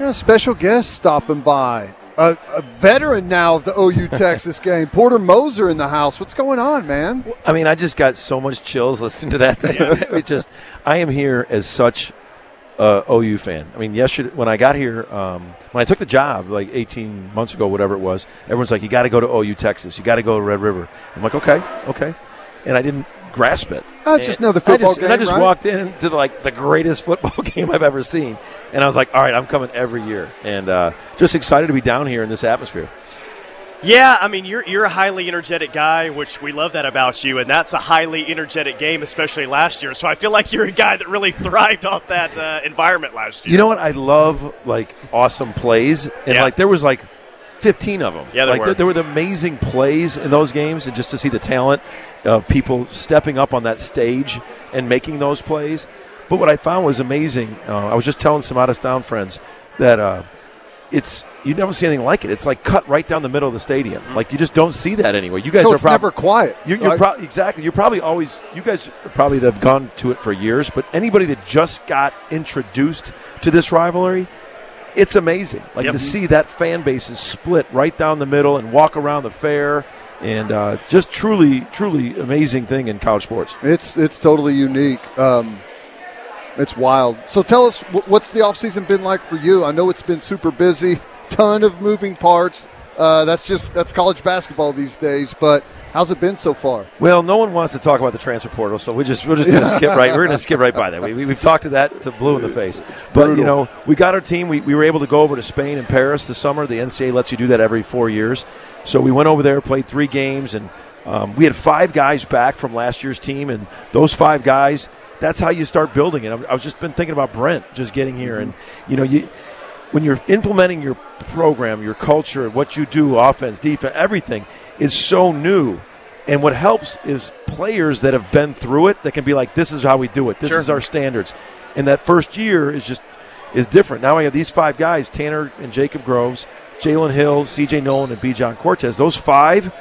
A special guest stopping by. A, a veteran now of the OU Texas game, Porter Moser in the house. What's going on, man? I mean, I just got so much chills listening to that thing. it just, I am here as such a OU fan. I mean, yesterday when I got here, um, when I took the job like 18 months ago, whatever it was, everyone's like, "You got to go to OU Texas. You got to go to Red River." I'm like, "Okay, okay," and I didn't grasp it. Oh, it's just another football I just, game, I just right? walked into like the greatest football game I've ever seen, and I was like, "All right, I'm coming every year," and uh, just excited to be down here in this atmosphere. Yeah, I mean, you're you're a highly energetic guy, which we love that about you, and that's a highly energetic game, especially last year. So I feel like you're a guy that really thrived off that uh, environment last year. You know what? I love like awesome plays, and Yeah. like there was like 15 of them. Yeah, there like were. There, there were the amazing plays in those games, and just to see the talent of people stepping up on that stage and making those plays. But what I found was amazing. Uh, I was just telling some out of town friends that uh, it's you never see anything like it. It's like cut right down the middle of the stadium. Like you just don't see that anywhere. You guys So are it's prob- never quiet. you're, you're right? pro- exactly. You're probably always. You guys probably have gone to it for years, but anybody that just got introduced to this rivalry, it's amazing. Like Yep. to see that fan base is split right down the middle and walk around the fair, and uh, just truly, truly amazing thing in college sports. It's it's totally unique. Um, it's wild. So tell us, what's the offseason been like for you? I know it's been super busy, ton of moving parts. Uh, that's just that's college basketball these days. But how's it been so far? Well, no one wants to talk about the transfer portal, so we just we're just going to skip right. We're going to skip right by that. We, we, we've talked to that to blue in the face. But you know, we got our team. We, we were able to go over to Spain and Paris this summer. The NCAA lets you do that every four years. So we went over there, played three games, and um, we had five guys back from last year's team, and those five guys. That's how you start building it. I was just been thinking about Brent just getting here, and you know you when you're implementing your program, your culture, what you do, offense, defense, everything is so new. And what helps is players that have been through it that can be like, this is how we do it. This Sure. is our standards. And that first year is just is different. Now I have these five guys, Tanner and Jacob Groves, Jalen Hill, CJ Noland, and Bijan Cortes. Those five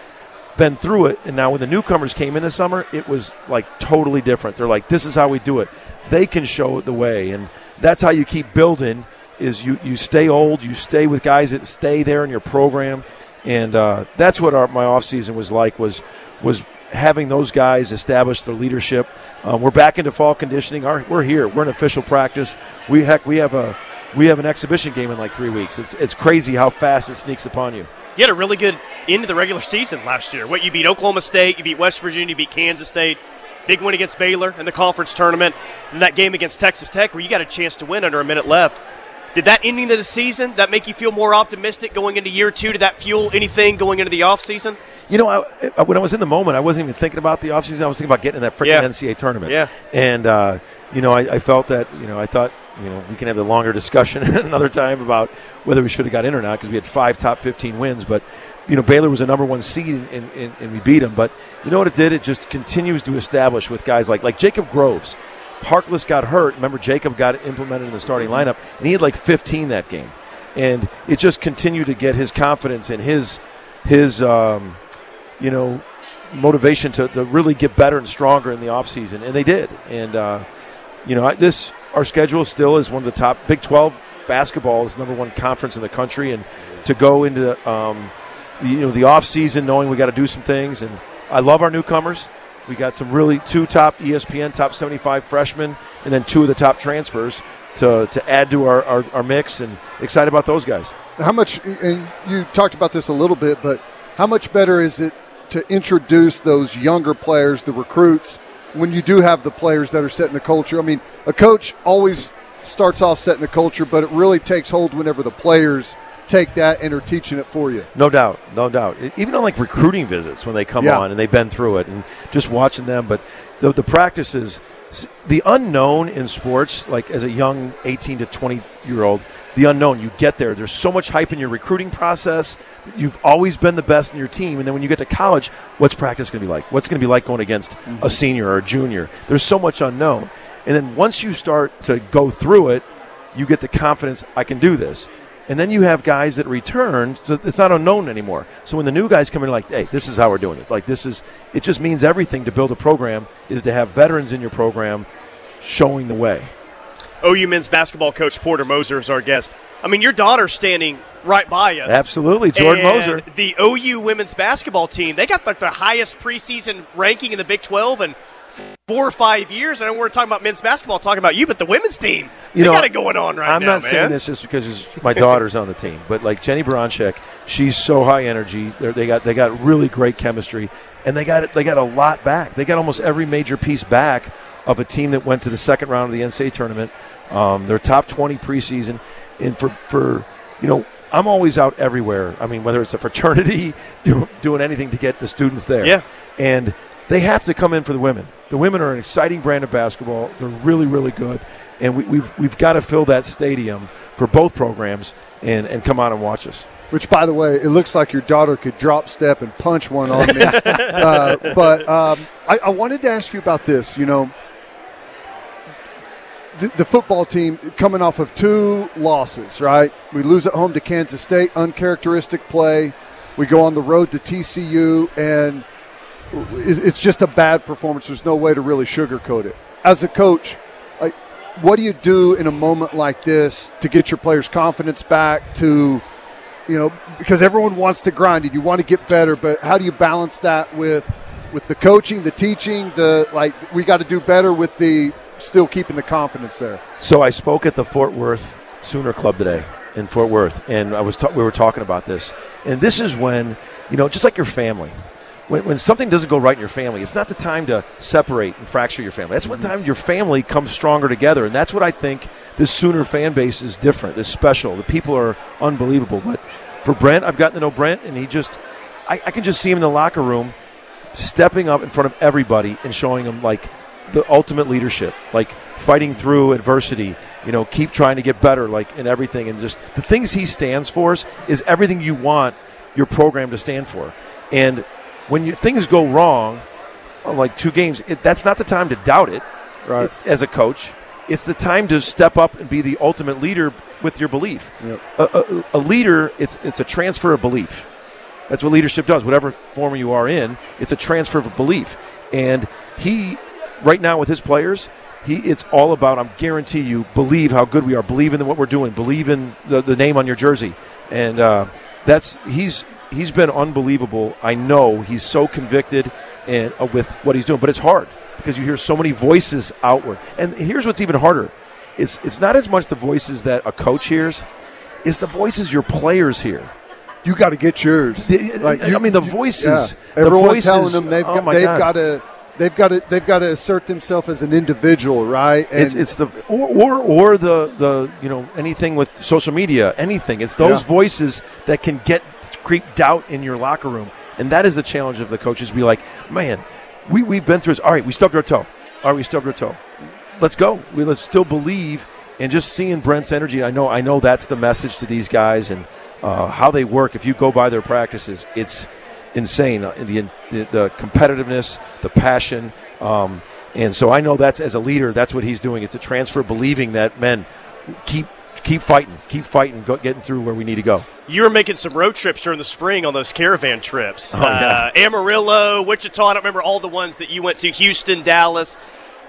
been through it, and now when the newcomers came in this summer, it was like totally different. They're like, "This is how we do it." They can show the way, and that's how you keep building. Is you you stay old, you stay with guys that stay there in your program, and uh, that's what our, my off season was like. Was was having those guys establish their leadership. Um, we're back into fall conditioning. Our, we're here. We're in official practice. We heck, we have a we have an exhibition game in like three weeks. It's it's crazy how fast it sneaks upon you. You had a really good end of the regular season last year. What you beat Oklahoma State, you beat West Virginia, you beat Kansas State. Big win against Baylor in the conference tournament, and that game against Texas Tech where you got a chance to win under a minute left. Did that ending of the season that make you feel more optimistic going into year two? Did that fuel anything going into the offseason? You know, I, I, when I was in the moment, I wasn't even thinking about the offseason. I was thinking about getting in that freaking Yeah. NCAA tournament. Yeah. And, uh, you know, I, I felt that, you know, I thought, you know, we can have a longer discussion another time about whether we should have got in or not because we had five top 15 wins. But, you know, Baylor was a number one seed and, and, and, and we beat them. But you know what it did? It just continues to establish with guys like, like Jacob Groves. Harkless got hurt. Remember, Jacob got implemented in the starting lineup, and he had like 15 that game. And it just continued to get his confidence and his, his, um, you know, motivation to, to really get better and stronger in the offseason. And they did. And, uh, you know, this, our schedule still is one of the top Big 12 basketball is number one conference in the country. And to go into, um, you know, the offseason knowing we got to do some things. And I love our newcomers. We got some really two top ESPN top 75 freshmen and then two of the top transfers to, to add to our, our, our mix and excited about those guys. How much? And you talked about this a little bit, but how much better is it to introduce those younger players, the recruits, when you do have the players that are setting the culture? I mean, a coach always starts off setting the culture, but it really takes hold whenever the players take that and are teaching it for you. No doubt, no doubt. Even on like recruiting visits when they come Yeah. on and they've been through it, and just watching them. But the, the practices, the unknown in sports, like as a young 18 to 20 year old, the unknown. You get there. There's so much hype in your recruiting process. You've always been the best in your team, and then when you get to college, what's practice going to be like? What's going to be like going against a mm-hmm. senior or a junior? There's so much unknown, and then once you start to go through it, you get the confidence. I can do this. And then you have guys that return, so it's not unknown anymore. So when the new guys come in, like, hey, this is how we're doing it. Like this is, it just means everything to build a program is to have veterans in your program showing the way. OU men's basketball coach Porter Moser is our guest. I mean, your daughter's standing right by us. Absolutely, Jordan And Moser. The OU women's basketball team, they got like the highest preseason ranking in the Big 12 in four or five years. I know we're talking about men's basketball, talking about you, but the women's team, You know, got it going on right now. I'm not man. saying this just because it's my daughter's on the team, but like Jennie Baranczyk, she's so high energy. They're, they got they got really great chemistry, and they got they got a lot back. They got almost every major piece back of a team that went to the second round of the NCAA tournament. Um, they're top 20 preseason, and for for you know. I'm always out everywhere. I mean, whether it's a fraternity, do, doing anything to get the students there. Yeah. And they have to come in for the women. The women are an exciting brand of basketball. They're really, really good, and we, we've we've got to fill that stadium for both programs and and come out and watch us. Which, by the way, it looks like your daughter could drop step and punch one on me. uh, but um, I, I wanted to ask you about this. You know, the, the football team coming off of two losses, right? We lose at home to Kansas State, uncharacteristic play. We go on the road to TCU, and it's just a bad performance. There's no way to really sugarcoat it. As a coach, like, what do you do in a moment like this to get your players' confidence back? To you know, because everyone wants to grind and you want to get better, but how do you balance that with with the coaching, the teaching, the like? We got to do better with the still keeping the confidence there. So I spoke at the Fort Worth Sooner Club today in Fort Worth, and I was ta- we were talking about this, and this is when you know, just like your family. When, when something doesn't go right in your family, it's not the time to separate and fracture your family. That's when time your family comes stronger together, and that's what I think this Sooner fan base is different, is special. The people are unbelievable. But for Brent, I've gotten to know Brent, and he just, I, I can just see him in the locker room, stepping up in front of everybody and showing them like the ultimate leadership, like fighting through adversity. You know, keep trying to get better, like in everything, and just the things he stands for is, is everything you want your program to stand for. And when you, things go wrong, like two games, it, that's not the time to doubt it. Right. It's, as a coach, it's the time to step up and be the ultimate leader with your belief. Yep. A, a, a leader, it's it's a transfer of belief. That's what leadership does. Whatever form you are in, it's a transfer of belief. And he, right now with his players, he it's all about. I'm guarantee you, believe how good we are. Believe in what we're doing. Believe in the, the name on your jersey. And uh, that's he's he's been unbelievable. I know he's so convicted and uh, with what he's doing, but it's hard because you hear so many voices outward. And here's what's even harder: it's it's not as much the voices that a coach hears, it's the voices your players hear. You got to get yours. The- I mean, the voices. Yeah. the Everyone voices, telling them they've oh they've got to they've got to they've got to assert themselves as an individual, right? And It's it's the or, or or the the you know anything with social media, anything. It's those Yeah. voices that can get creep doubt in your locker room, and that is the challenge of the coaches. Be like, man, we we've been through this. All right, we stubbed our toe. All right, we stubbed our toe. Let's go. We let's still believe. And just seeing Brent's energy, I know I know that's the message to these guys and uh, how they work. If you go by their practices, it's insane. Uh, The, the, the competitiveness, the passion. Um, and so I know that's as a leader, that's what he's doing. It's a transfer believing that men keep keep fighting, keep fighting, go, getting through where we need to go. You were making some road trips during the spring on those caravan trips. Oh, yeah. uh, Amarillo, Wichita, I don't remember all the ones that you went to, Houston, Dallas.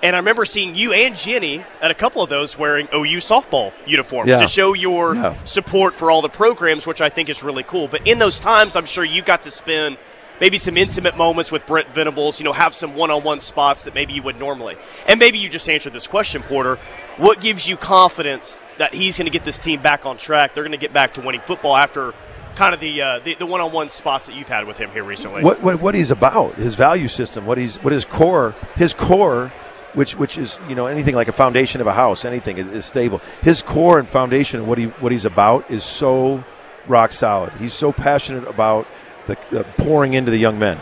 And I remember seeing you and Jenny at a couple of those wearing OU softball uniforms Yeah. to show your Yeah. support for all the programs, which I think is really cool. But in those times, I'm sure you got to spend maybe some intimate moments with Brent Venables, you know, have some one on one spots that maybe you would normally. And maybe you just answered this question, Porter. What gives you confidence that he's going to get this team back on track? They're going to get back to winning football after kind of the uh, the, the one-on-one spots that you've had with him here recently. What, what what he's about, his value system, what he's what his core, his core, which which is you know anything like a foundation of a house, anything is, is stable. His core and foundation what he what he's about is so rock solid. He's so passionate about the, the pouring into the young men,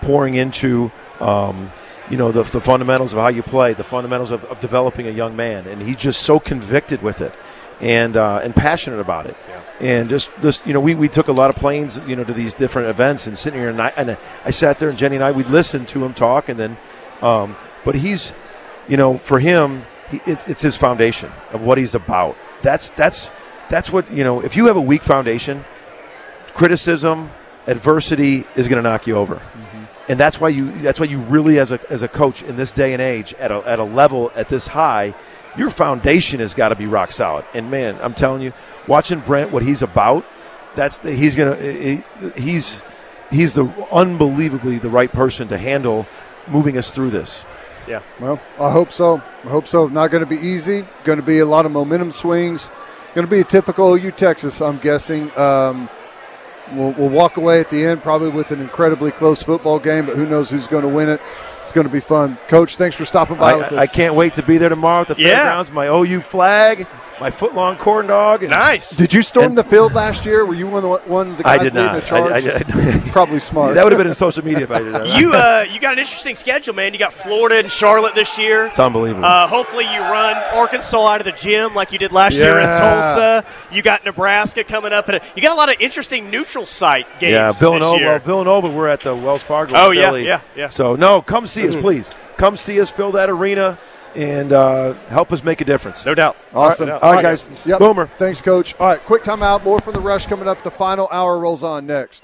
pouring into. Um, you know the, the fundamentals of how you play, the fundamentals of, of developing a young man, and he's just so convicted with it, and uh, and passionate about it, and just just you know we, we took a lot of planes you know to these different events and sitting here and I, and I sat there and Jenny and I we listened to him talk and then, um, but he's, you know for him he, it, it's his foundation of what he's about. That's that's that's what you know if you have a weak foundation, criticism, adversity is going to knock you over. And that's why you that's why you really as a as a coach in this day and age at a, at a level at this high, your foundation has got to be rock solid. And man, I'm telling you, watching Brent, what he's about, that's the, he's gonna he's he's the unbelievably the right person to handle moving us through this. Yeah. Well, I hope so. I hope so. Not going to be easy. Going to be a lot of momentum swings. Going to be a typical U Texas, I'm guessing. Um, we'll, we'll walk away at the end probably with an incredibly close football game, but who knows who's going to win it. It's going to be fun. Coach, thanks for stopping by I, with us. I can't wait to be there tomorrow at the Yeah. fairgrounds. My OU flag, my foot long corn dog. And Nice. Did you storm And- the field last year? Were you one of the, one of the I guys did leading not. the charge? I- I- I- Probably smart. that would have been in social media if I did that. you uh, you got an interesting schedule, man. You got Florida and Charlotte this year. it's unbelievable. Uh, hopefully, you run Arkansas out of the gym like you did last year in Tulsa. You got Nebraska coming up, and you got a lot of interesting neutral site games. yeah, this Villanova. year. Well, Villanova, we're at the Wells Fargo. Oh, in yeah, yeah, yeah. So no, come see us, please. Come see us, fill that arena, and uh, help us make a difference. no doubt. Awesome. All right, guys. Yep. Boomer. Thanks, Coach. All right, quick timeout. More from the rush coming up. The final hour rolls on next.